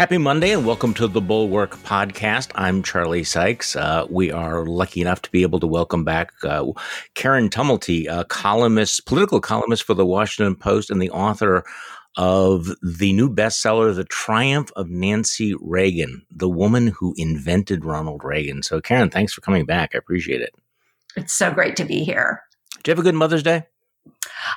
Happy Monday and welcome to the Bulwark Podcast. I'm Charlie Sykes. Uh, we are lucky enough to be able to welcome back uh, Karen Tumulty, a columnist, political columnist for the Washington Post and the author of the new bestseller, The Triumph of Nancy Reagan, the woman who invented Ronald Reagan. So, Karen, thanks for coming back. I appreciate it. It's so great to be here. Did you have a good Mother's Day?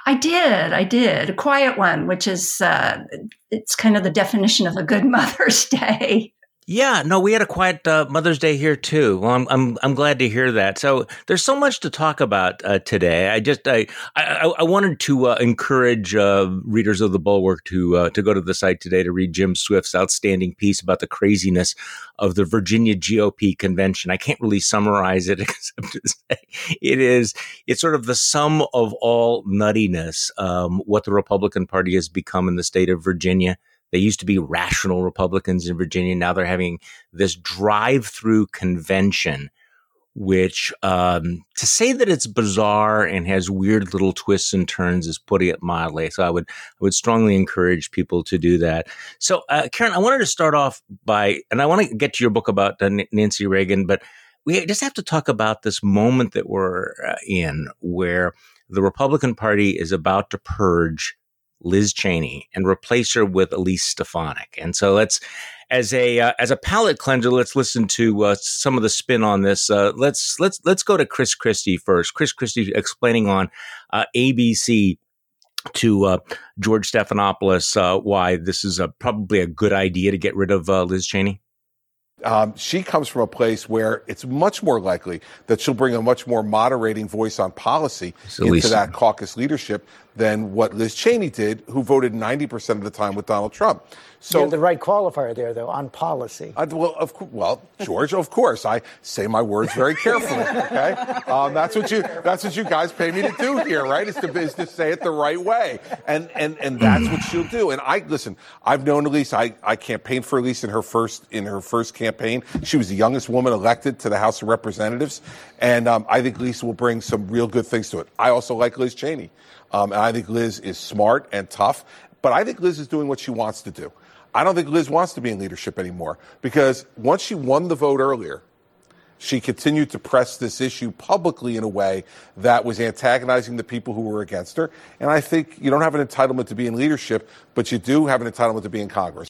I did. I did. A quiet one, which is, uh, it's kind of the definition of a good Mother's Day. Yeah, no, we had a quiet uh, Mother's Day here too. Well, I'm I'm I'm glad to hear that. So there's so much to talk about uh, today. I just I I, I wanted to uh, encourage uh, readers of the Bulwark to uh, to go to the site today to read Jim Swift's outstanding piece about the craziness of the Virginia GOP convention. I can't really summarize it except to say it is it's sort of the sum of all nuttiness. Um, what the Republican Party has become in the state of Virginia. They used to be rational Republicans in Virginia. Now they're having this drive through convention, which um, to say that it's bizarre and has weird little twists and turns is putting it mildly. So I would I would strongly encourage people to do that. So uh, Karen, I wanted to start off by, and I want to get to your book about uh, Nancy Reagan, but we just have to talk about this moment that we're uh, in where the Republican Party is about to purge Liz Cheney and replace her with Elise Stefanik. And so let's, as a uh, as a palate cleanser, let's listen to uh, some of the spin on this. Uh, let's let's let's go to Chris Christie first. Chris Christie explaining on uh, ABC to uh, George Stephanopoulos uh, why this is a, probably a good idea to get rid of Liz Cheney. Um, she comes from a place where it's much more likely that she'll bring a much more moderating voice on policy into that caucus leadership than what Liz Cheney did, who voted 90% of the time with Donald Trump. So you have the right qualifier there, though, on policy. Well, of, well, George, of course, I say my words very carefully. Okay, um, that's what you that's what you guys pay me to do here, right? Is to, is to say it the right way, and and and that's what she'll do. And I listen. I've known Elise. I, I campaigned for Elise in her first in her first campaign. She was the youngest woman elected to the House of Representatives, and um, I think Elise will bring some real good things to it. I also like Liz Cheney. Um, and I think Liz is smart and tough, but I think Liz is doing what she wants to do. I don't think Liz wants to be in leadership anymore because once she won the vote earlier, she continued to press this issue publicly in a way that was antagonizing the people who were against her. And I think you don't have an entitlement to be in leadership, but you do have an entitlement to be in Congress.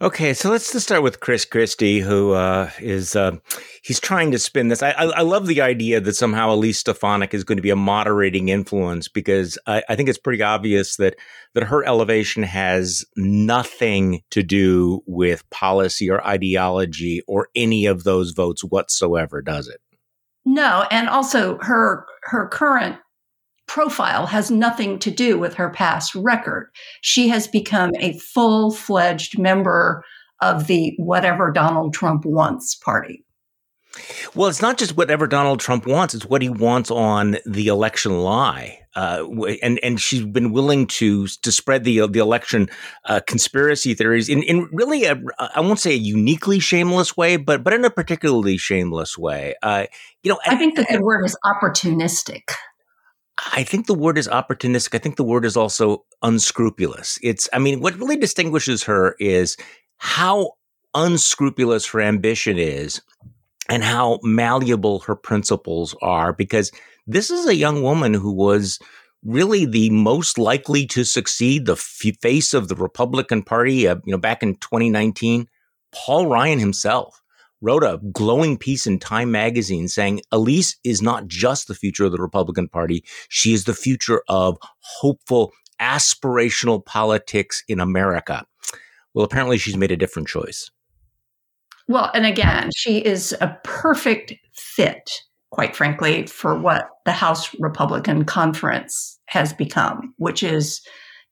Okay, so let's just start with Chris Christie, who uh, is uh, he's trying to spin this. I, I, I, love the idea that somehow Elise Stefanik is going to be a moderating influence because I, I, think it's pretty obvious that that her elevation has nothing to do with policy or ideology or any of those votes whatsoever, does it? No, and also her her current profile has nothing to do with her past record. She has become a full fledged member of the whatever Donald Trump wants party. Well, it's not just whatever Donald Trump wants; it's what he wants on the election lie. Uh, and and she's been willing to to spread the the election uh, conspiracy theories in in really a I won't say a uniquely shameless way, but but in a particularly shameless way. Uh, you know, I, I think the good word is opportunistic. I think the word is opportunistic. I think the word is also unscrupulous. It's, I mean, what really distinguishes her is how unscrupulous her ambition is and how malleable her principles are, because this is a young woman who was really the most likely to succeed, the face of the Republican Party, uh, you know, back in 2019. Paul Ryan himself wrote a glowing piece in Time magazine saying Elise is not just the future of the Republican Party, she is the future of hopeful, aspirational politics in America. Well, apparently she's made a different choice. Well, and again, she is a perfect fit, quite frankly, for what the House Republican Conference has become, which is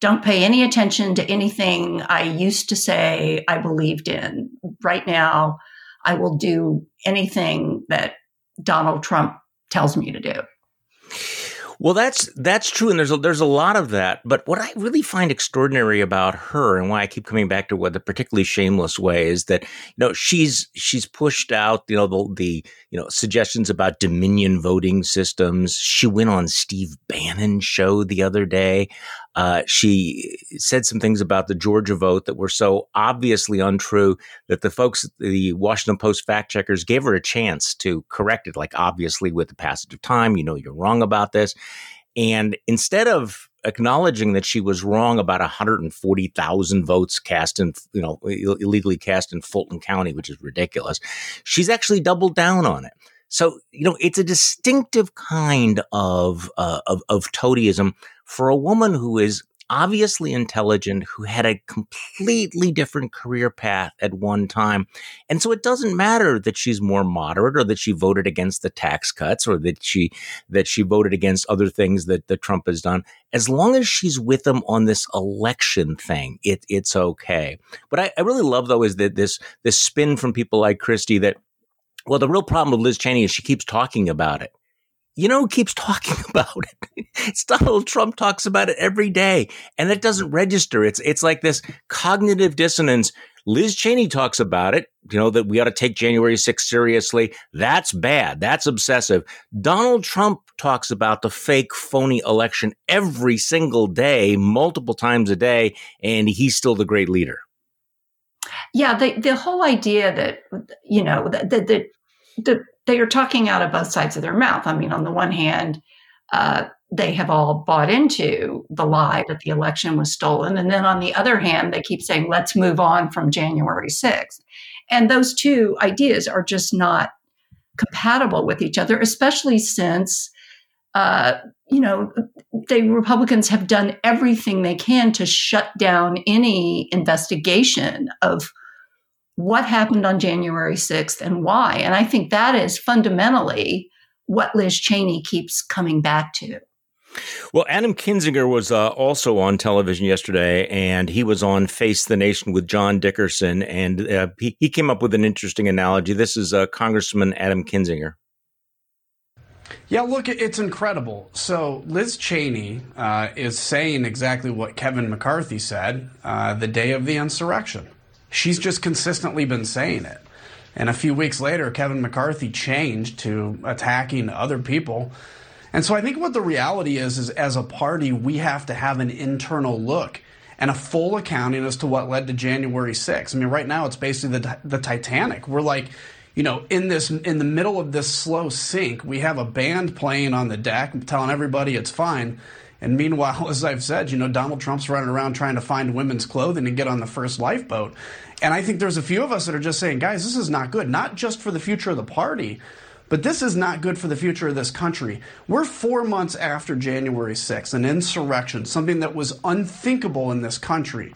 don't pay any attention to anything I used to say I believed in. Right now, I will do anything that Donald Trump tells me to do. Well, that's that's true, and there's a, there's a lot of that. But what I really find extraordinary about her, and why I keep coming back to what the particularly shameless way is that you know she's she's pushed out you know the, the you know suggestions about Dominion voting systems. She went on Steve Bannon's show the other day. Uh, she said some things about the Georgia vote that were so obviously untrue that the folks, the Washington Post fact checkers, gave her a chance to correct it. Like obviously, with the passage of time, you know you're wrong about this. And instead of acknowledging that she was wrong about 140,000 votes cast in, you know, illegally cast in Fulton County, which is ridiculous, she's actually doubled down on it. So, you know, it's a distinctive kind of, uh, of, of toadyism for a woman who is obviously intelligent, who had a completely different career path at one time. And so it doesn't matter that she's more moderate or that she voted against the tax cuts or that she that she voted against other things that, that Trump has done. As long as she's with them on this election thing, it, it's okay. What I, I really love though is that this this spin from people like Christie that well, the real problem with Liz Cheney is she keeps talking about it you know who keeps talking about it? It's Donald Trump talks about it every day, and it doesn't register. It's it's like this cognitive dissonance. Liz Cheney talks about it, you know, that we ought to take January 6th seriously. That's bad. That's obsessive. Donald Trump talks about the fake, phony election every single day, multiple times a day, and he's still the great leader. Yeah, the the whole idea that you know that the, the they are talking out of both sides of their mouth. I mean, on the one hand, uh, they have all bought into the lie that the election was stolen. And then on the other hand, they keep saying, let's move on from January 6th. And those two ideas are just not compatible with each other, especially since, uh, you know, the Republicans have done everything they can to shut down any investigation of what happened on January 6th and why. And I think that is fundamentally what Liz Cheney keeps coming back to. Well, Adam Kinzinger was uh, also on television yesterday, and he was on Face the Nation with John Dickerson, and uh, he, he came up with an interesting analogy. This is uh, Congressman Adam Kinzinger. Yeah, look, it's incredible. So Liz Cheney uh, is saying exactly what Kevin McCarthy said uh, the day of the insurrection. She's just consistently been saying it. And a few weeks later, Kevin McCarthy changed to attacking other people. And so I think what the reality is, is as a party, we have to have an internal look and a full accounting as to what led to January 6th. I mean, right now it's basically the, the Titanic. We're like, you know, in this, in the middle of this slow sink, we have a band playing on the deck, telling everybody it's fine. And meanwhile, as I've said, you know, Donald Trump's running around trying to find women's clothing and get on the first lifeboat. And I think there's a few of us that are just saying, guys, this is not good, not just for the future of the party, but this is not good for the future of this country. We're four months after January 6th, an insurrection, something that was unthinkable in this country.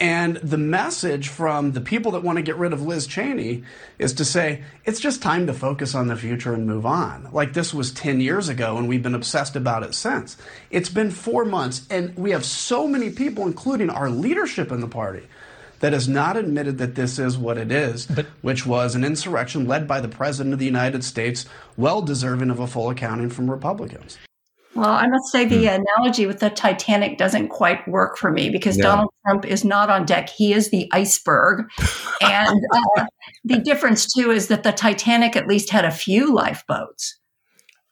And the message from the people that want to get rid of Liz Cheney is to say, it's just time to focus on the future and move on. Like this was 10 years ago, and we've been obsessed about it since. It's been four months, and we have so many people, including our leadership in the party, that has not admitted that this is what it is, but, which was an insurrection led by the President of the United States, well deserving of a full accounting from Republicans. Well, I must say the hmm. analogy with the Titanic doesn't quite work for me because no. Donald Trump is not on deck. He is the iceberg. and uh, the difference, too, is that the Titanic at least had a few lifeboats.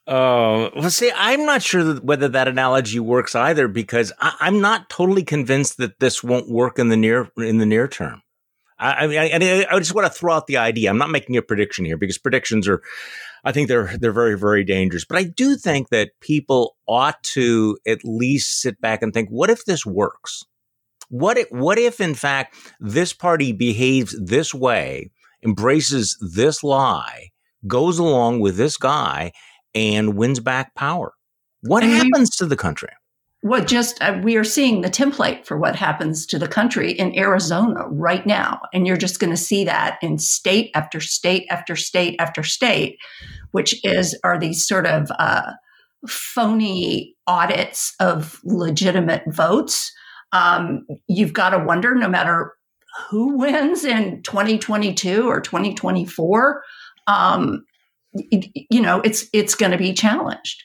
Oh, well, see, I'm not sure whether that analogy works either because I, am not totally convinced that this won't work in the near in the near term. I, I mean, I, I just want to throw out the idea. I'm not making a prediction here because predictions are, I think they're they're very very dangerous. But I do think that people ought to at least sit back and think, what if this works? What if, what if in fact this party behaves this way, embraces this lie, goes along with this guy? and wins back power. What and happens we, to the country? What just uh, we are seeing the template for what happens to the country in Arizona right now, and you're just going to see that in state after state after state after state, which is are these sort of uh, phony audits of legitimate votes. Um, you've got to wonder, no matter who wins in 2022 or 2024, um, you know, it's it's going to be challenged.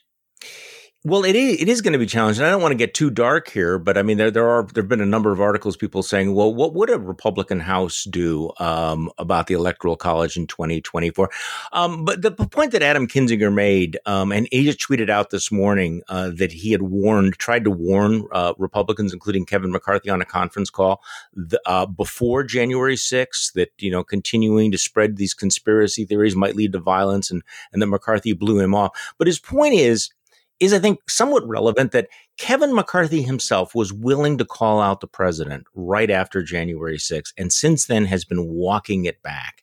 Well, it is, it is going to be challenging. I don't want to get too dark here, but I mean, there, there are, there have been a number of articles, people saying, well, what would a Republican House do um, about the Electoral College in 2024? Um, but the point that Adam Kinzinger made, um, and he just tweeted out this morning uh, that he had warned, tried to warn uh, Republicans, including Kevin McCarthy on a conference call the, uh, before January 6th, that, you know, continuing to spread these conspiracy theories might lead to violence and, and that McCarthy blew him off. But his point is, is, I think, somewhat relevant that Kevin McCarthy himself was willing to call out the president right after January 6th, and since then has been walking it back.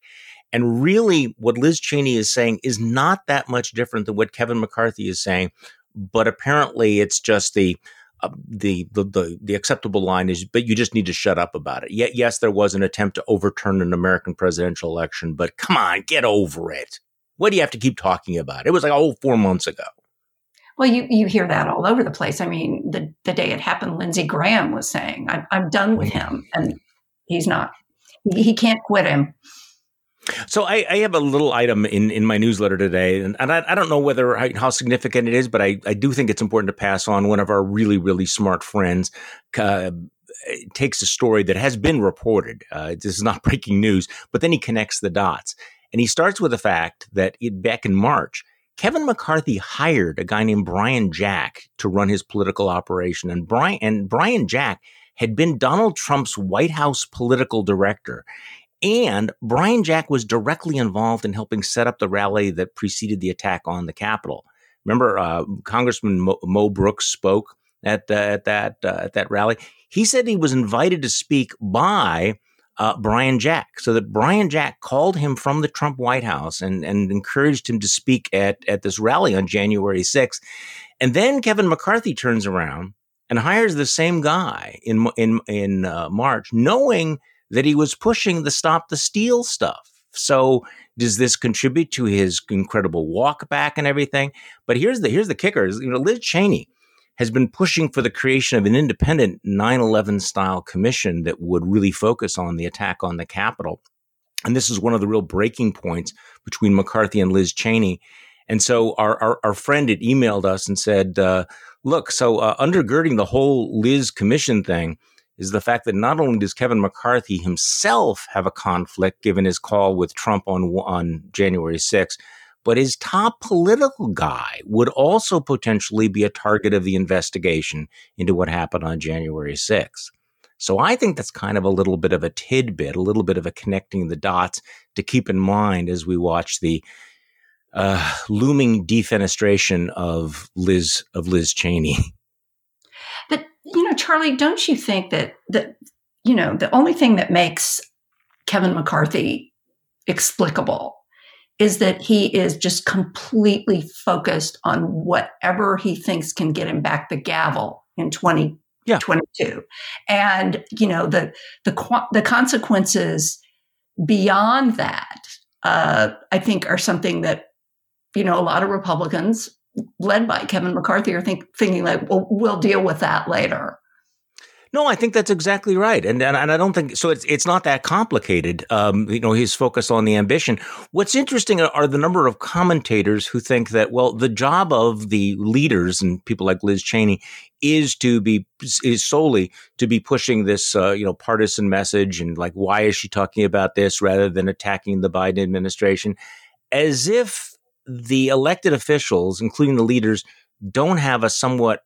And really, what Liz Cheney is saying is not that much different than what Kevin McCarthy is saying, but apparently it's just the uh, the, the, the the acceptable line is, but you just need to shut up about it. Yet, yes, there was an attempt to overturn an American presidential election, but come on, get over it. What do you have to keep talking about? It was like oh, four months ago. Well, you, you hear that all over the place. I mean, the, the day it happened, Lindsey Graham was saying, I'm, I'm done with him. And he's not. He, can't quit him. So I, I, have a little item in, in my newsletter today, and, and I, I, don't know whether how significant it is, but I, I do think it's important to pass on. One of our really really smart friends uh, takes a story that has been reported. Uh, this is not breaking news, but then he connects the dots, and he starts with the fact that it, back in March, Kevin McCarthy hired a guy named Brian Jack to run his political operation. And Brian, and Brian Jack had been Donald Trump's White House political director. And Brian Jack was directly involved in helping set up the rally that preceded the attack on the Capitol. Remember, uh, Congressman Mo, Mo, Brooks spoke at, at that uh, at that rally. He said he was invited to speak by uh, Brian Jack, so that Brian Jack called him from the Trump White House and, and encouraged him to speak at, at this rally on January 6th. And then Kevin McCarthy turns around and hires the same guy in, in, in uh, March, knowing that he was pushing the stop the steal stuff. So does this contribute to his incredible walk back and everything? But here's the here's the kicker: you know, Liz Cheney has been pushing for the creation of an independent 9 11 style commission that would really focus on the attack on the Capitol. And this is one of the real breaking points between McCarthy and Liz Cheney. And so our, our, our friend had emailed us and said, uh, look, so uh, undergirding the whole Liz commission thing is the fact that not only does Kevin McCarthy himself have a conflict given his call with Trump on, on January 6th, but his top political guy would also potentially be a target of the investigation into what happened on January 6th. So I think that's kind of a little bit of a tidbit, a little bit of a connecting the dots to keep in mind as we watch the uh, looming defenestration of Liz of Liz Cheney. But you know, Charlie, don't you think that that you know the only thing that makes Kevin McCarthy explicable is that he is just completely focused on whatever he thinks can get him back the gavel in 2022. Yeah. And, you know, the, the, the consequences beyond that, uh, I think are something that, you know, a lot of Republicans led by Kevin McCarthy are think, thinking like, well, we'll deal with that later. No, I think that's exactly right, and and, and I don't think so. It's it's not that complicated. Um, you know, he's focused on the ambition. What's interesting are the number of commentators who think that well, the job of the leaders and people like Liz Cheney is to be is solely to be pushing this uh, you know partisan message and like why is she talking about this rather than attacking the Biden administration, as if the elected officials, including the leaders, don't have a somewhat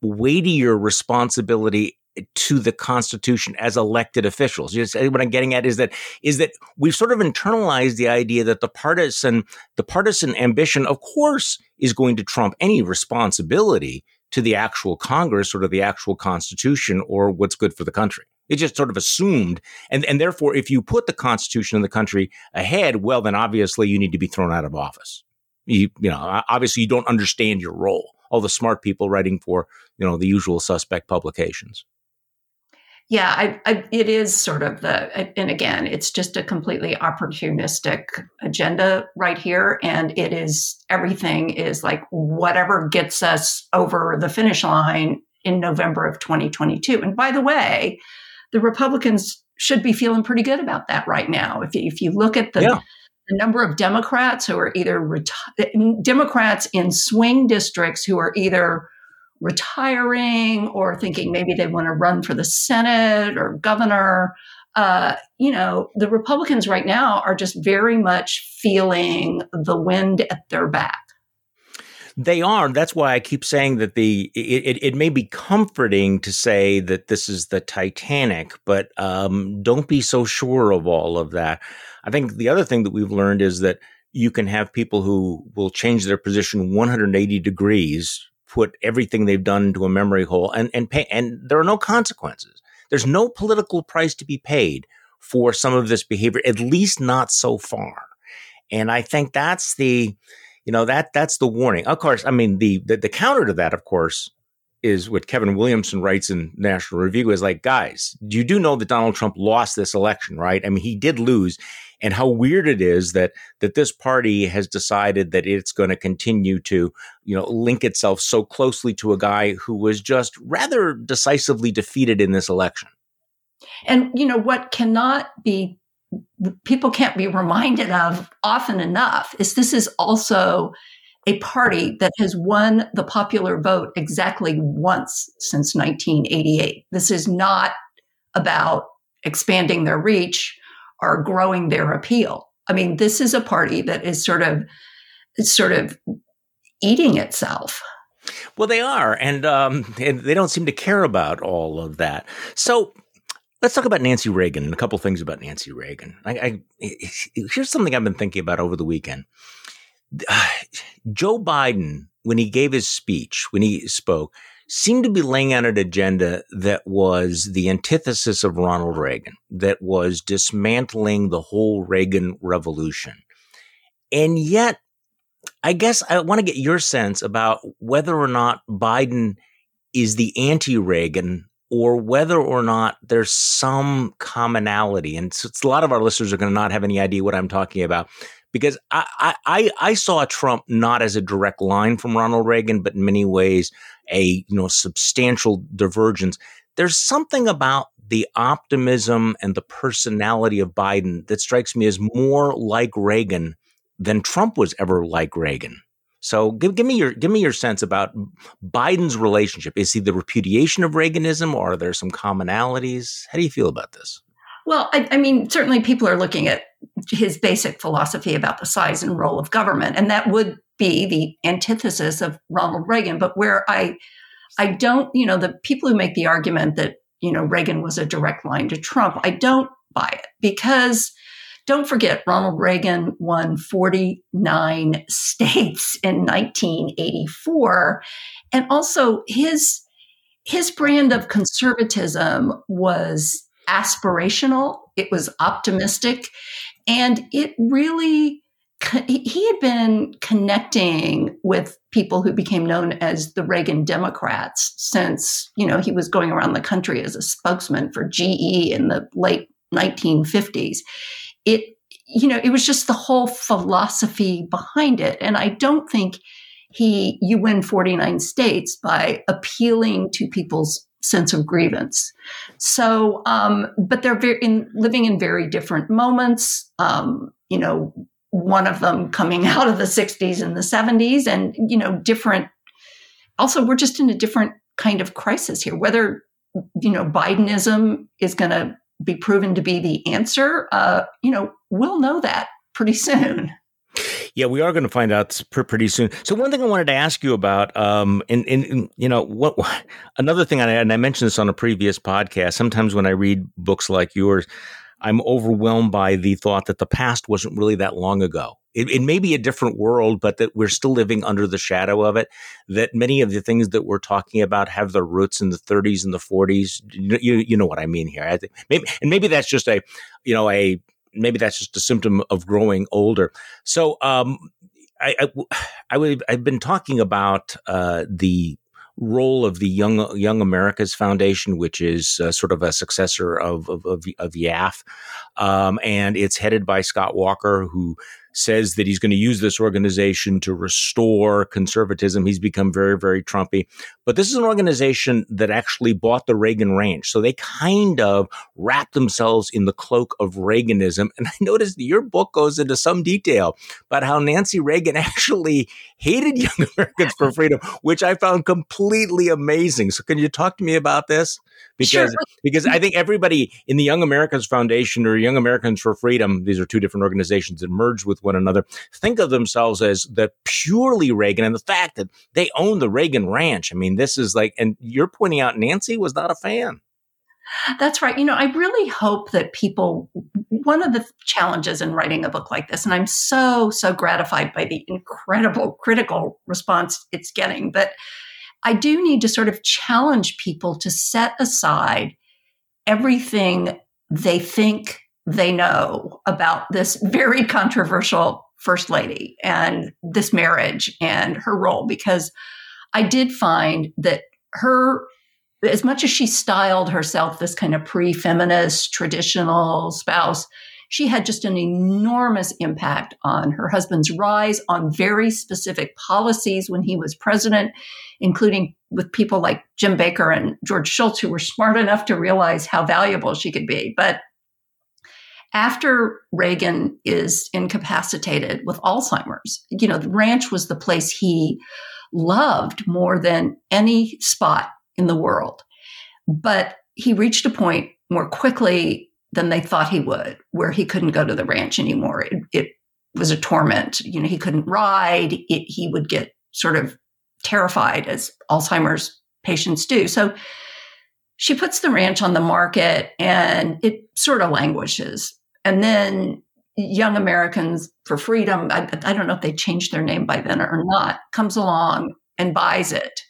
weightier responsibility to the Constitution as elected officials. Just what I'm getting at is that is that we've sort of internalized the idea that the partisan the partisan ambition, of course, is going to trump any responsibility to the actual Congress or to the actual Constitution or what's good for the country. It's just sort of assumed, and and therefore, if you put the Constitution of the country ahead, well, then obviously you need to be thrown out of office. You you know, obviously you don't understand your role. All the smart people writing for you know the usual suspect publications. Yeah, I, I, it is sort of the, and again, it's just a completely opportunistic agenda right here. And it is everything is like whatever gets us over the finish line in November of 2022. And by the way, the Republicans should be feeling pretty good about that right now. If you, if you look at the, yeah. the number of Democrats who are either reti- Democrats in swing districts who are either retiring or thinking maybe they want to run for the Senate or governor. Uh, you know, the Republicans right now are just very much feeling the wind at their back. They are. That's why I keep saying that the it, it, it, may be comforting to say that this is the Titanic, but um, don't be so sure of all of that. I think the other thing that we've learned is that you can have people who will change their position 180 degrees, put everything they've done into a memory hole, and and pay, and there are no consequences. There's no political price to be paid for some of this behavior, at least not so far. And I think that's the you know that that's the warning. Of course, I mean the, the the, counter to that, of course, is what Kevin Williamson writes in National Review is like, guys, you do know that Donald Trump lost this election, right? I mean, he did lose, and how weird it is that that this party has decided that it's going to continue to, you know, link itself so closely to a guy who was just rather decisively defeated in this election. And you know what cannot be people can't be reminded of often enough is this is also a party that has won the popular vote exactly once since 1988. This is not about expanding their reach or growing their appeal. I mean, this is a party that is sort of sort of eating itself. Well, they are, and, um, and they don't seem to care about all of that. So Let's talk about Nancy Reagan and a couple things about Nancy Reagan. I, I, here's something I've been thinking about over the weekend. Uh, Joe Biden, when he gave his speech, when he spoke, seemed to be laying out an agenda that was the antithesis of Ronald Reagan, that was dismantling the whole Reagan revolution. And yet, I guess I want to get your sense about whether or not Biden is the anti Reagan or whether or not there's some commonality. And so a lot of our listeners are going to not have any idea what I'm talking about because I, I, I saw Trump not as a direct line from Ronald Reagan, but in many ways a you know substantial divergence. There's something about the optimism and the personality of Biden that strikes me as more like Reagan than Trump was ever like Reagan. So give, give me your give me your sense about Biden's relationship. Is he the repudiation of Reaganism, or are there some commonalities? How do you feel about this? Well, I, I mean, certainly people are looking at his basic philosophy about the size and role of government, and that would be the antithesis of Ronald Reagan. But where I I don't, you know, the people who make the argument that you know Reagan was a direct line to Trump, I don't buy it because don't forget, Ronald Reagan won 49 states in 1984. And also his, his brand of conservatism was aspirational. It was optimistic. And it really, he had been connecting with people who became known as the Reagan Democrats since, you know, he was going around the country as a spokesman for GE in the late 1950s it you know it was just the whole philosophy behind it and i don't think he you win 49 states by appealing to people's sense of grievance. So um but they're very in living in very different moments. Um you know one of them coming out of the 60s and the 70s and you know different also we're just in a different kind of crisis here. Whether you know bidenism is going to be proven to be the answer, uh, you know, we'll know that pretty soon. Yeah, we are going to find out pretty soon. So, one thing I wanted to ask you about, um, and, you know, what another thing, I, and I mentioned this on a previous podcast. Sometimes when I read books like yours, I'm overwhelmed by the thought that the past wasn't really that long ago. It, it, may be a different world, but that we're still living under the shadow of it. That many of the things that we're talking about have their roots in the 30s and the 40s. You, you know what I mean here. I think maybe, and maybe that's just a, you know, a maybe that's just a symptom of growing older. So, um, I, I, I would, I've been talking about uh, the role of the Young Young Americas Foundation, which is uh, sort of a successor of of, of, of YAF, um, and it's headed by Scott Walker, who says that he's going to use this organization to restore conservatism. He's become very very Trumpy, but this is an organization that actually bought the Reagan Ranch. So they kind of wrapped themselves in the cloak of Reaganism. And I noticed that your book goes into some detail about how Nancy Reagan actually hated Young Americans for Freedom, which I found completely amazing. So can you talk to me about this? Because sure. because I think everybody in the Young Americans Foundation or Young Americans for Freedom, these are two different organizations that merge with one another, think of themselves as the purely Reagan and the fact that they own the Reagan Ranch. I mean, this is like, and you're pointing out Nancy was not a fan. That's right. You know, I really hope that people, one of the challenges in writing a book like this, and I'm so, so gratified by the incredible critical response it's getting, but I do need to sort of challenge people to set aside everything they think they know about this very controversial first lady and this marriage and her role because I did find that her as much as she styled herself this kind of pre-feminist traditional spouse she had just an enormous impact on her husband's rise on very specific policies when he was president including with people like Jim Baker and George Shultz, who were smart enough to realize how valuable she could be. But after Reagan is incapacitated with Alzheimer's, you know, the ranch was the place he loved more than any spot in the world. But he reached a point more quickly than they thought he would, where he couldn't go to the ranch anymore. It, it was a torment. You know, he couldn't ride. It, he would get sort of terrified as Alzheimer's patients do. So she puts the ranch on the market and it sort of languishes. And then Young Americans for Freedom, I, I don't know if they changed their name by then or not, comes along and buys it.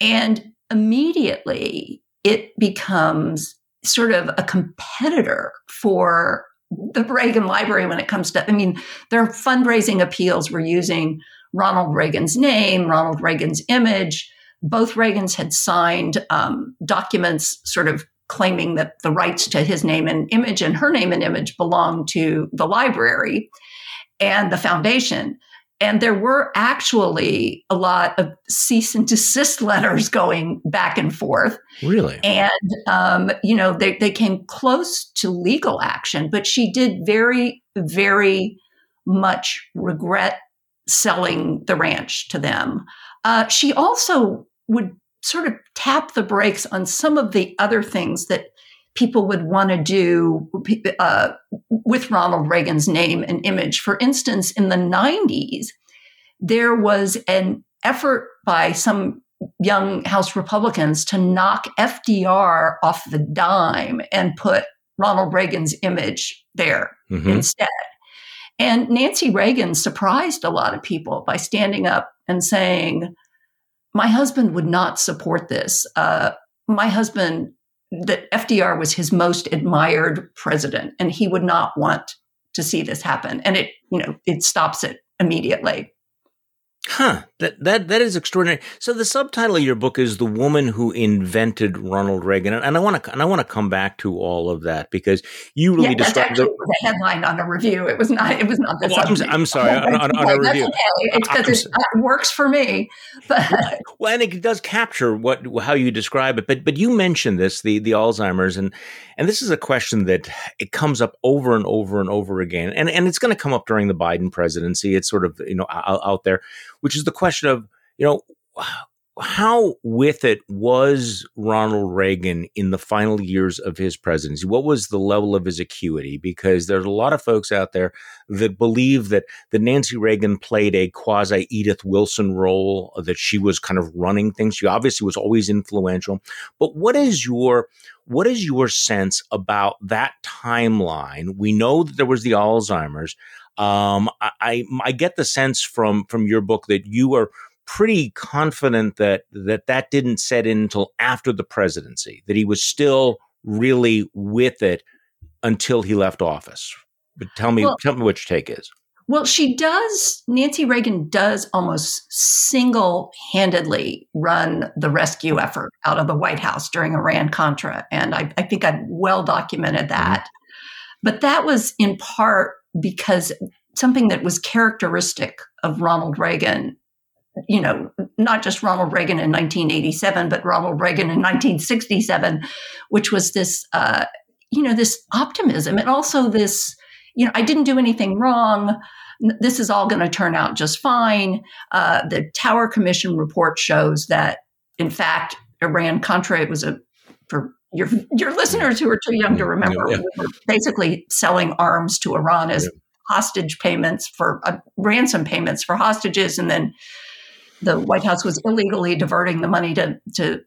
And immediately it becomes sort of a competitor for the Reagan Library when it comes to, I mean, their fundraising appeals were using Ronald Reagan's name, Ronald Reagan's image. Both Reagans had signed um, documents sort of claiming that the rights to his name and image and her name and image belonged to the library and the foundation. And there were actually a lot of cease and desist letters going back and forth. Really? And, um, you know, they, they came close to legal action, but she did very, very much regret selling the ranch to them. Uh, she also would sort of tap the brakes on some of the other things that people would want to do uh, with Ronald Reagan's name and image. For instance, in the 90s, there was an effort by some young House Republicans to knock FDR off the dime and put Ronald Reagan's image there mm-hmm. instead. And Nancy Reagan surprised a lot of people by standing up and saying, My husband would not support this. Uh, my husband, that FDR was his most admired president, and he would not want to see this happen. And it, you know, it stops it immediately. Huh. That that that is extraordinary. So the subtitle of your book is "The Woman Who Invented Ronald Reagan," and I want to and I want to come back to all of that because you really yeah, described the, the, headline on a review. It was not. It was not the. Well, I'm, I'm, sorry on, on, on, a review. Okay. It's because it uh, works for me. But well, and it does capture what how you describe it. But but you mentioned this the the Alzheimer's and and this is a question that it comes up over and over and over again, and and it's going to come up during the Biden presidency. It's sort of you know out, out there, which is the question of you know how with it was Ronald Reagan in the final years of his presidency? What was the level of his acuity? Because there's a lot of folks out there that believe that, that Nancy Reagan played a quasi Edith Wilson role, uh, that she was kind of running things. She obviously was always influential. But what is your what is your sense about that timeline? We know that there was the Alzheimer's. Um, I, I, I get the sense from from your book that you are pretty confident that that that didn't set in until after the presidency, that he was still really with it until he left office. But tell me, well, tell me what your take is. Well, she does. Nancy Reagan does almost single handedly run the rescue effort out of the White House during Iran Contra. And I, I think I've well documented mm-hmm. that. Mm-hmm. But that was in part because something that was characteristic of Ronald Reagan you know, not just Ronald Reagan in 1987, but Ronald Reagan in 1967, which was this, uh, you know, this optimism and also this, you know, I didn't do anything wrong. This is all going to turn out just fine. Uh, the Tower Commission report shows that, in fact, Iran Contra was a for your your listeners who are too young to remember, yeah, yeah. basically selling arms to Iran as yeah. hostage payments for uh, ransom payments for hostages, and then the White House was illegally diverting the money to to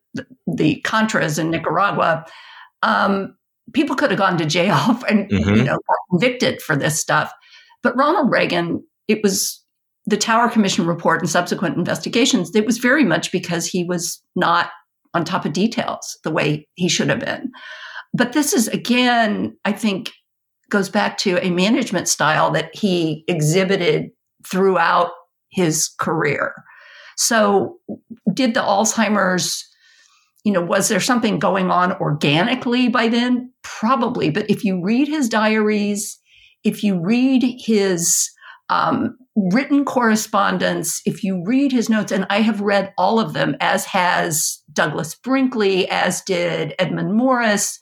the Contras in Nicaragua. Um, people could have gone to jail and mm-hmm. you know convicted for this stuff, but Ronald Reagan, it was the Tower Commission report and subsequent investigations. It was very much because he was not on top of details the way he should have been. But this is again, I think, goes back to a management style that he exhibited throughout his career. So, did the Alzheimer's, you know, was there something going on organically by then? Probably. But if you read his diaries, if you read his um, written correspondence, if you read his notes, and I have read all of them, as has Douglas Brinkley, as did Edmund Morris,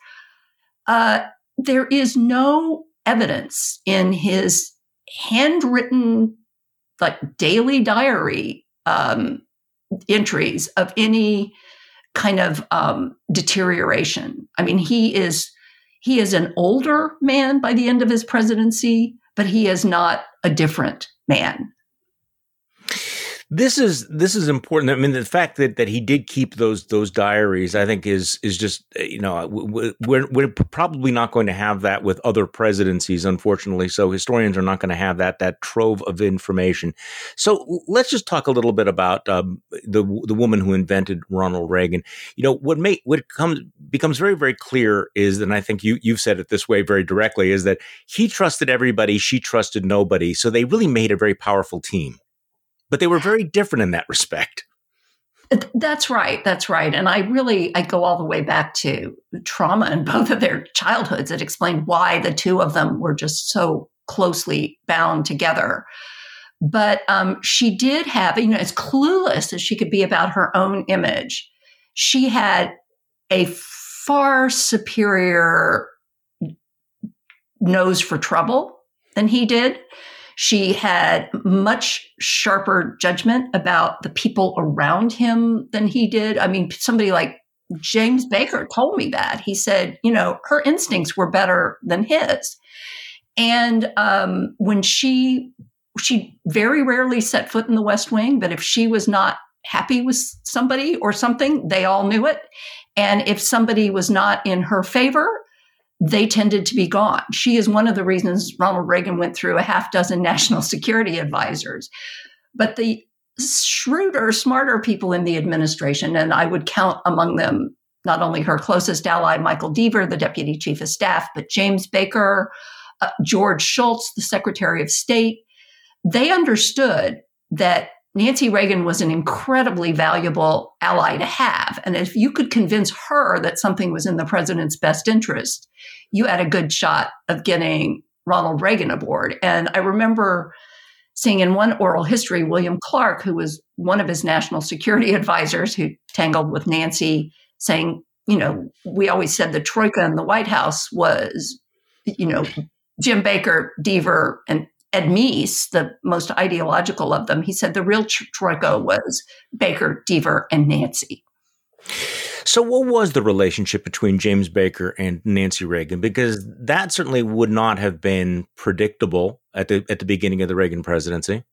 uh, there is no evidence in his handwritten, like daily diary um, entries of any kind of um, deterioration. I mean, he is he is an older man by the end of his presidency, but he is not a different man this is this is important. I mean, the fact that, that he did keep those those diaries, I think, is is just you know we're we're probably not going to have that with other presidencies, unfortunately. So historians are not going to have that that trove of information. So let's just talk a little bit about um, the the woman who invented Ronald Reagan. You know what may what comes becomes very very clear is, and I think you you've said it this way very directly, is that he trusted everybody, she trusted nobody. So they really made a very powerful team but they were very different in that respect. That's right. That's right. And I really I go all the way back to trauma in both of their childhoods that explained why the two of them were just so closely bound together. But um, she did have, you know, as clueless as she could be about her own image, she had a far superior nose for trouble than he did. She had much sharper judgment about the people around him than he did. I mean, somebody like James Baker told me that. He said, you know, her instincts were better than his. And um, when she she very rarely set foot in the West Wing, but if she was not happy with somebody or something, they all knew it. And if somebody was not in her favor, they tended to be gone. She is one of the reasons Ronald Reagan went through a half dozen national security advisors. But the shrewder, smarter people in the administration, and I would count among them not only her closest ally, Michael Deaver, the deputy chief of staff, but James Baker, uh, George Shultz, the secretary of state, they understood that Nancy Reagan was an incredibly valuable ally to have. And if you could convince her that something was in the president's best interest, you had a good shot of getting Ronald Reagan aboard. And I remember seeing in one oral history, William Clark, who was one of his national security advisors who tangled with Nancy, saying, you know, we always said the Troika in the White House was, you know, Jim Baker, Deaver, and Ed Meese, the most ideological of them, he said the real troika was Baker, Deaver, and Nancy. So, what was the relationship between James Baker and Nancy Reagan? Because that certainly would not have been predictable at the at the beginning of the Reagan presidency.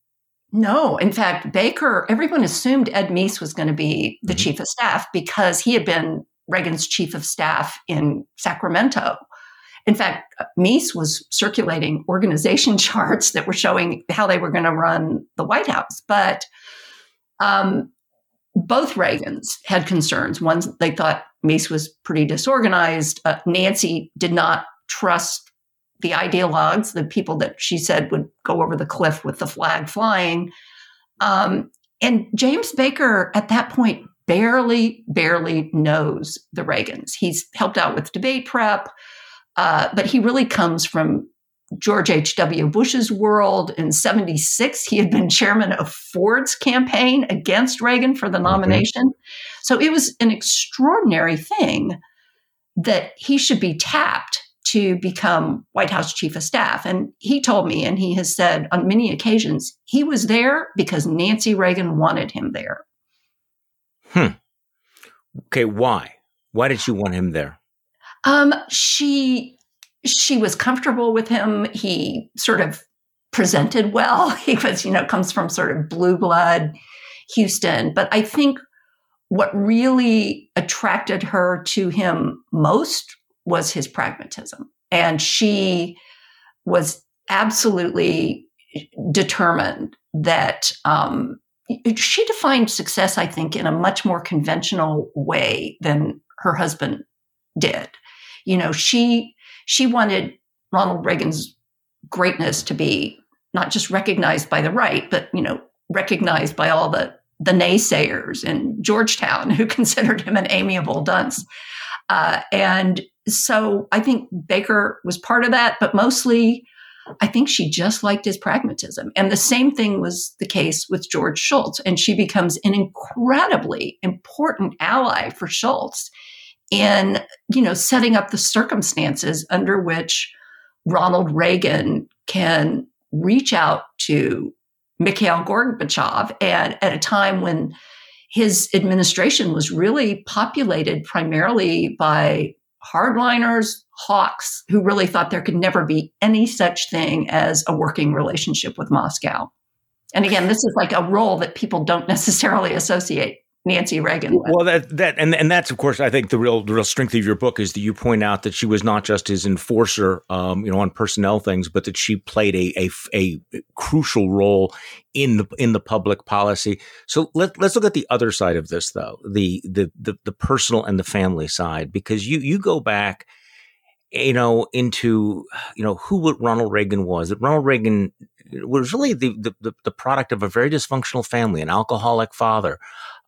No, in fact, Baker. Everyone assumed Ed Meese was going to be the mm-hmm. chief of staff because he had been Reagan's chief of staff in Sacramento. In fact, Meese was circulating organization charts that were showing how they were going to run the White House. But um, both Reagans had concerns. One, they thought Meese was pretty disorganized. Uh, Nancy did not trust the ideologues, the people that she said would go over the cliff with the flag flying. Um, and James Baker, at that point, barely, barely knows the Reagans. He's helped out with debate prep. Uh, but he really comes from George H.W. Bush's world. In 76, he had been chairman of Ford's campaign against Reagan for the nomination. Mm-hmm. So it was an extraordinary thing that he should be tapped to become White House chief of staff. And he told me, and he has said on many occasions, he was there because Nancy Reagan wanted him there. Hmm. Okay, why? Why did she want him there? Um, she she was comfortable with him. He sort of presented well. He was, you know, comes from sort of blue blood Houston. But I think what really attracted her to him most was his pragmatism. And she was absolutely determined that um, she defined success, I think, in a much more conventional way than her husband did. You know, she she wanted Ronald Reagan's greatness to be not just recognized by the right, but you know, recognized by all the the naysayers in Georgetown who considered him an amiable dunce. Uh, and so I think Baker was part of that, but mostly I think she just liked his pragmatism. And the same thing was the case with George Shultz. And she becomes an incredibly important ally for Shultz in, you know, setting up the circumstances under which Ronald Reagan can reach out to Mikhail Gorbachev and at a time when his administration was really populated primarily by hardliners, hawks, who really thought there could never be any such thing as a working relationship with Moscow. And again, this is like a role that people don't necessarily associate Nancy Reagan. Well, that that and and that's of course I think the real the real strength of your book is that you point out that she was not just his enforcer, um, you know, on personnel things, but that she played a a, a crucial role in the in the public policy. So let let's look at the other side of this though, the the the, the personal and the family side, because you you go back you know, into you know who Ronald Reagan was. That Ronald Reagan was really the, the the product of a very dysfunctional family, an alcoholic father,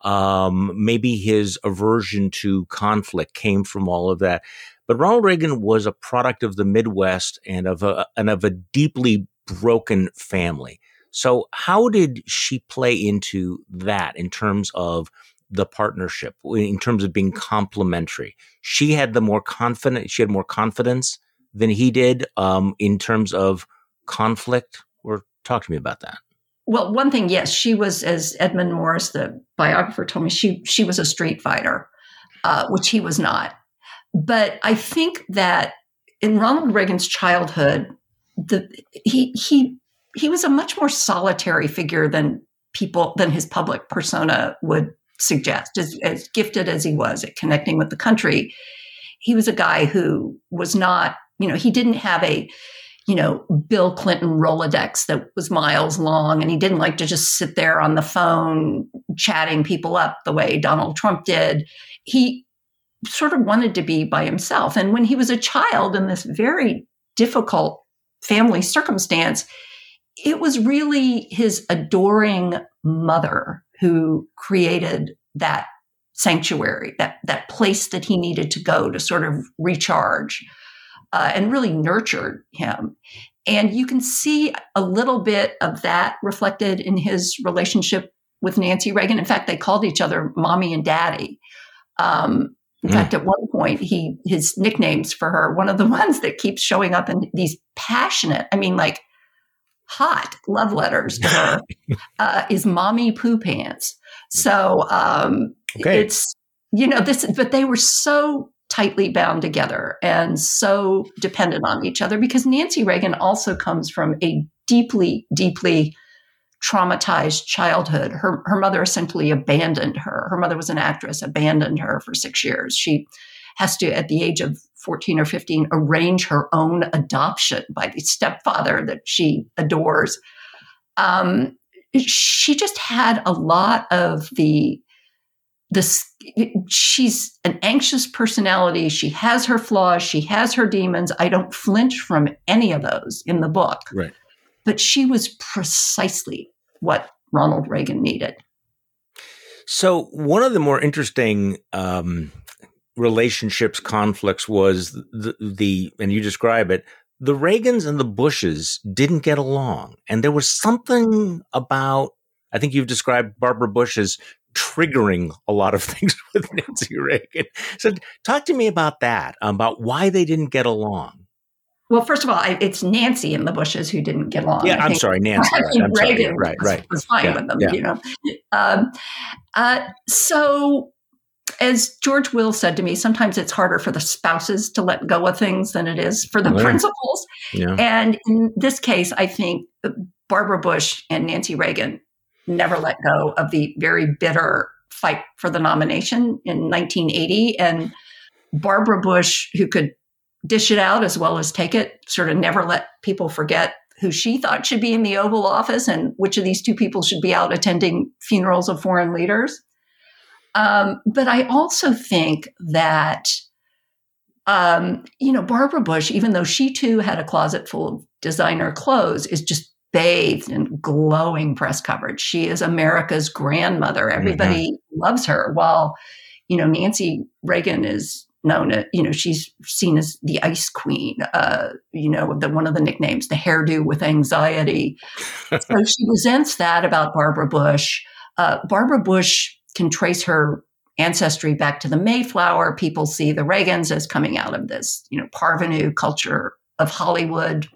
um, maybe his aversion to conflict came from all of that. But Ronald Reagan was a product of the Midwest and of a and of a deeply broken family. So how did she play into that in terms of the partnership, in terms of being complementary? She had the more confident. She had more confidence than he did um, in terms of conflict. Or talk to me about that well, one thing, yes, she was, as Edmund Morris, the biographer, told me, she she was a street fighter, uh, which he was not. But I think that in Ronald Reagan's childhood, the he he he was a much more solitary figure than people than his public persona would suggest. As, as gifted as he was at connecting with the country, he was a guy who was not, you know, he didn't have a you know, Bill Clinton Rolodex that was miles long. And he didn't like to just sit there on the phone chatting people up the way Donald Trump did. He sort of wanted to be by himself. And when he was a child in this very difficult family circumstance, it was really his adoring mother who created that sanctuary, that, that place that he needed to go to sort of recharge uh, and really nurtured him. And you can see a little bit of that reflected in his relationship with Nancy Reagan. In fact, they called each other mommy and daddy. Um, in mm. fact, at one point, he his nicknames for her, one of the ones that keeps showing up in these passionate, I mean, like hot love letters to her, uh, is mommy poo pants. So um, okay. it's you know this, but they were so tightly bound together and so dependent on each other because Nancy Reagan also comes from a deeply, deeply traumatized childhood. Her, her mother essentially abandoned her. Her mother was an actress, abandoned her for six years. She has to, at the age of 14 or 15, arrange her own adoption by the stepfather that she adores. Um, she just had a lot of the this she's an anxious personality. She has her flaws. She has her demons. I don't flinch from any of those in the book. Right. But she was precisely what ronald reagan needed. So one of the more interesting um, relationships conflicts was the, the and you describe it the Reagans and the Bushes didn't get along. And there was something about, I think you've described Barbara Bush as triggering a lot of things with Nancy Reagan. So talk to me about that, about why they didn't get along. Well, first of all, I, it's Nancy and the Bushes who didn't get along. Yeah, I am sorry, Nancy. Right, I'm Reagan sorry. Right, was, right. was fine yeah, with them, yeah. you know. Um, uh, so as George Will said to me, sometimes it's harder for the spouses to let go of things than it is for the principals. And in this case, I think Barbara Bush and Nancy Reagan never let go of the very bitter fight for the nomination in 1980. And Barbara Bush, who could dish it out as well as take it, sort of never let people forget who she thought should be in the Oval Office and which of these two people should be out attending funerals of foreign leaders. Um, but I also think that, um, you know, Barbara Bush, even though she too had a closet full of designer clothes, is just bathed in glowing press coverage. She is America's grandmother. Mm-hmm. Everybody mm-hmm. loves her. While, you know, Nancy Reagan is known as, you know, she's seen as the ice queen, uh, you know, the, one of the nicknames, the hairdo with anxiety. so she resents that about Barbara Bush. Uh, Barbara Bush can trace her ancestry back to the Mayflower. People see the Reagans as coming out of this, you know, parvenu culture of Hollywood.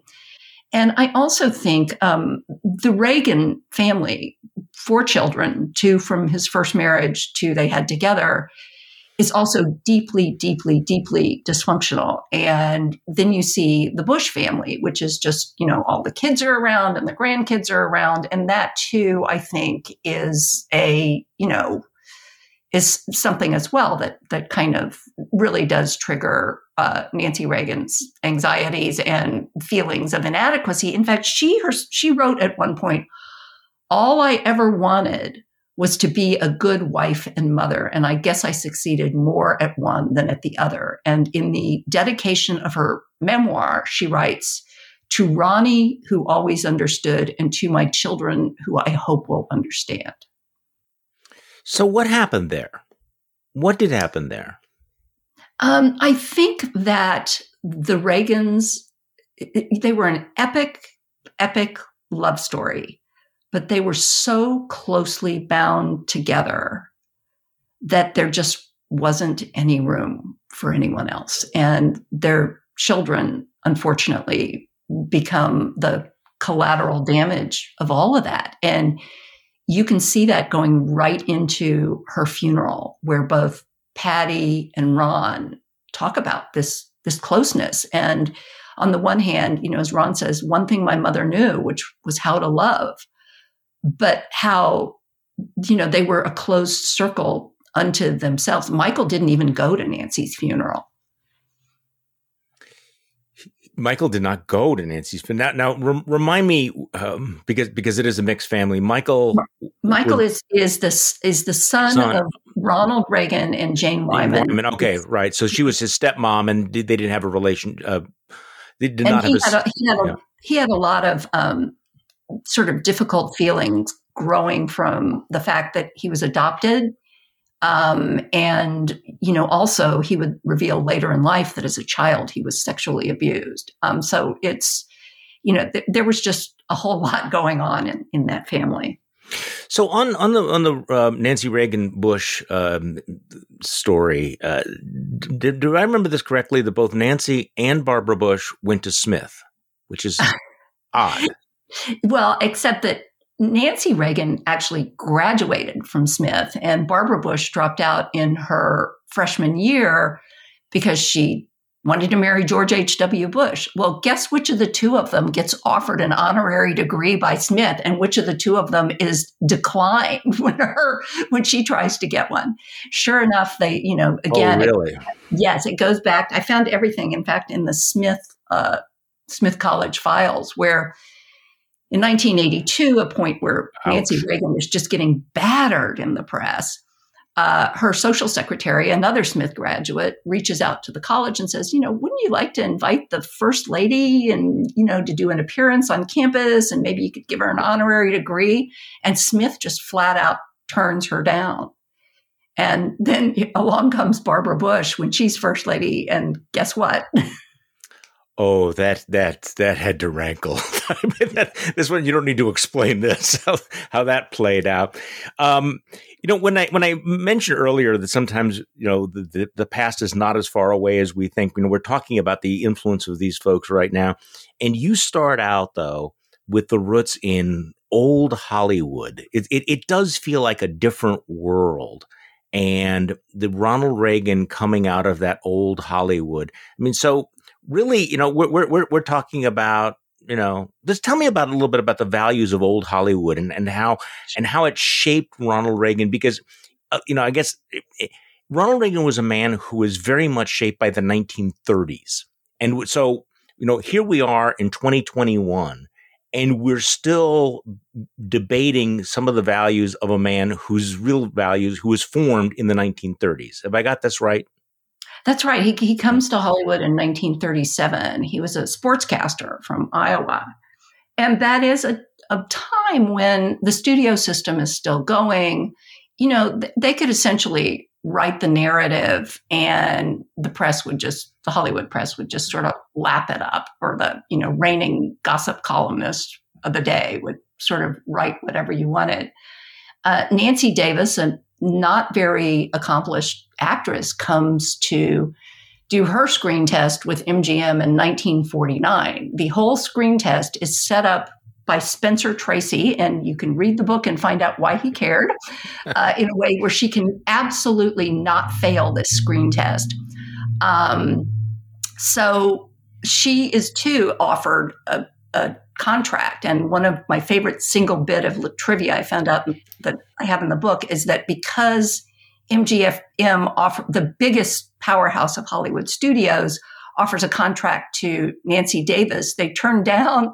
And I also think um, the Reagan family, four children, two from his first marriage, two they had together, is also deeply, deeply, deeply dysfunctional. And then you see the Bush family, which is just, you know, all the kids are around and the grandkids are around. And that too, I think, is a, you know, is something as well that that kind of really does trigger uh, Nancy Reagan's anxieties and feelings of inadequacy. In fact, she her, she wrote at one point, "All I ever wanted was to be a good wife and mother. And I guess I succeeded more at one than at the other. And in the dedication of her memoir, she writes, to Ronnie, who always understood, and to my children, who I hope will understand. So, what happened there? What did happen there? Um, I think that the Reagans, they were an epic, epic love story but they were so closely bound together that there just wasn't any room for anyone else. And their children, unfortunately, become the collateral damage of all of that. And you can see that going right into her funeral, where both Patty and Ron talk about this, this closeness. And on the one hand, you know, as Ron says, one thing my mother knew, which was how to love but how, you know, they were a closed circle unto themselves. Michael didn't even go to Nancy's funeral. Michael did not go to Nancy's funeral. Now, now remind me, um, because because it is a mixed family. Michael, Michael is is the is the son, son, of Ronald Reagan and Jane Wyman. Wyman. Okay, right. So she was his stepmom, and they didn't have a relation. Uh, they did and not he have. Had a, he had a, yeah. he had a lot of um, sort of difficult feelings growing from the fact that he was adopted. Um, and, you know, also he would reveal later in life that as a child he was sexually abused. Um, so it's, you know, th- there was just a whole lot going on in, in that family. So on on the on the uh, Nancy Reagan Bush um, story, uh, do I remember this correctly? That both Nancy and Barbara Bush went to Smith, which is odd. Well, except that Nancy Reagan actually graduated from Smith and Barbara Bush dropped out in her freshman year because she wanted to marry George H.W. Bush. Well, guess which of the two of them gets offered an honorary degree by Smith and which of the two of them is declined when her when she tries to get one. Sure enough, they, you know, again, oh, really? It, yes, it goes back. I found everything, in fact, in the Smith uh, Smith College files where in 1982, a point where Ouch. Nancy Reagan was just getting battered in the press, uh, her social secretary, another Smith graduate, reaches out to the college and says, "You know, wouldn't you like to invite the first lady and you know to do an appearance on campus, and maybe you could give her an honorary degree?" And Smith just flat out turns her down. And then along comes Barbara Bush when she's first lady, and guess what? Oh, that that that had to rankle. That, this one you don't need to explain this how, how that played out. Um, you know, when I when I mentioned earlier that sometimes you know the, the, the past is not as far away as we think. You know, we're talking about the influence of these folks right now, and you start out though with the roots in old Hollywood. It it, it does feel like a different world and the Ronald Reagan coming out of that old Hollywood. I mean, so really, you know, we're we're we're talking about you know just tell me about a little bit about the values of old hollywood and, and how and how it shaped ronald reagan because uh, you know i guess it, it, ronald reagan was a man who was very much shaped by the 1930s and so you know here we are in 2021 and we're still debating some of the values of a man whose real values who was formed in the 1930s have i got this right that's right. He, he comes to Hollywood in 1937. He was a sportscaster from Iowa. And that is a, a time when the studio system is still going. You know, th- they could essentially write the narrative and the press would just, the Hollywood press would just sort of lap it up, or the, you know, reigning gossip columnist of the day would sort of write whatever you wanted. Uh, Nancy Davis, a not very accomplished actress comes to do her screen test with MGM in 1949. The whole screen test is set up by Spencer Tracy, and you can read the book and find out why he cared uh, in a way where she can absolutely not fail this screen test. Um, so she is too offered a, a contract. And one of my favorite single bit of trivia I found out that I have in the book is that because MGM offer the biggest powerhouse of Hollywood studios offers a contract to Nancy Davis, they turned down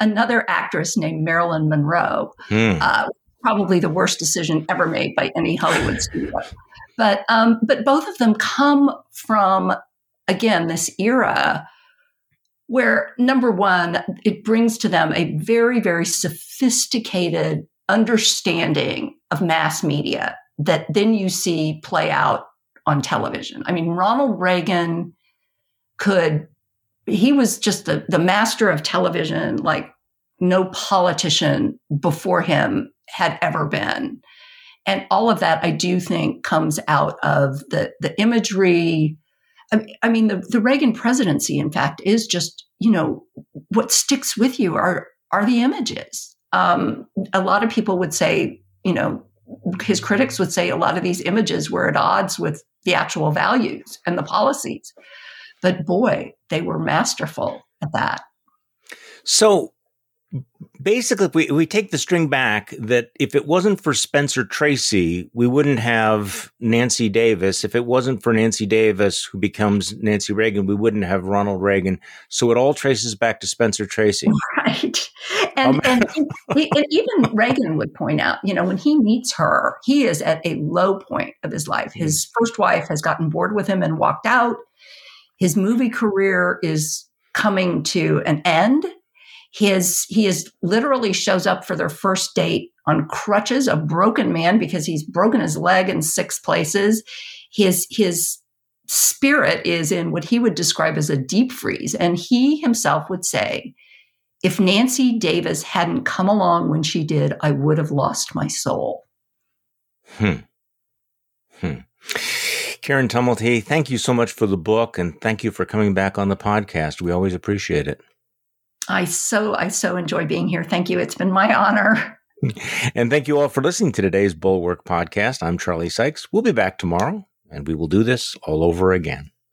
another actress named Marilyn Monroe. Hmm. Uh, probably the worst decision ever made by any Hollywood studio. But um, but both of them come from again this era where number one, it brings to them a very, very sophisticated understanding of mass media that then you see play out on television. I mean, Ronald Reagan could, he was just the, the master of television like no politician before him had ever been. And all of that, I do think, comes out of the, the imagery, I mean, the, the Reagan presidency, in fact, is just, you know, what sticks with you are, are the images. Um, a lot of people would say, you know, his critics would say a lot of these images were at odds with the actual values and the policies. But boy, they were masterful at that. So basically, if we, we take the string back, that if it wasn't for Spencer Tracy, we wouldn't have Nancy Davis. If it wasn't for Nancy Davis, who becomes Nancy Reagan, we wouldn't have Ronald Reagan. So it all traces back to Spencer Tracy. Right. And, um, and, he, and even Reagan would point out, you know, when he meets her, he is at a low point of his life. His first wife has gotten bored with him and walked out. His movie career is coming to an end his he is literally shows up for their first date on crutches, a broken man because he's broken his leg in six places. His his spirit is in what he would describe as a deep freeze, and he himself would say, "If Nancy Davis hadn't come along when she did, I would have lost my soul." Hmm. Hmm. Karen Tumulty, thank you so much for the book and thank you for coming back on the podcast. We always appreciate it. I so I so enjoy being here. Thank you. It's been my honor. And thank you all for listening to today's Bulwark podcast. I'm Charlie Sykes. We'll be back tomorrow and we will do this all over again.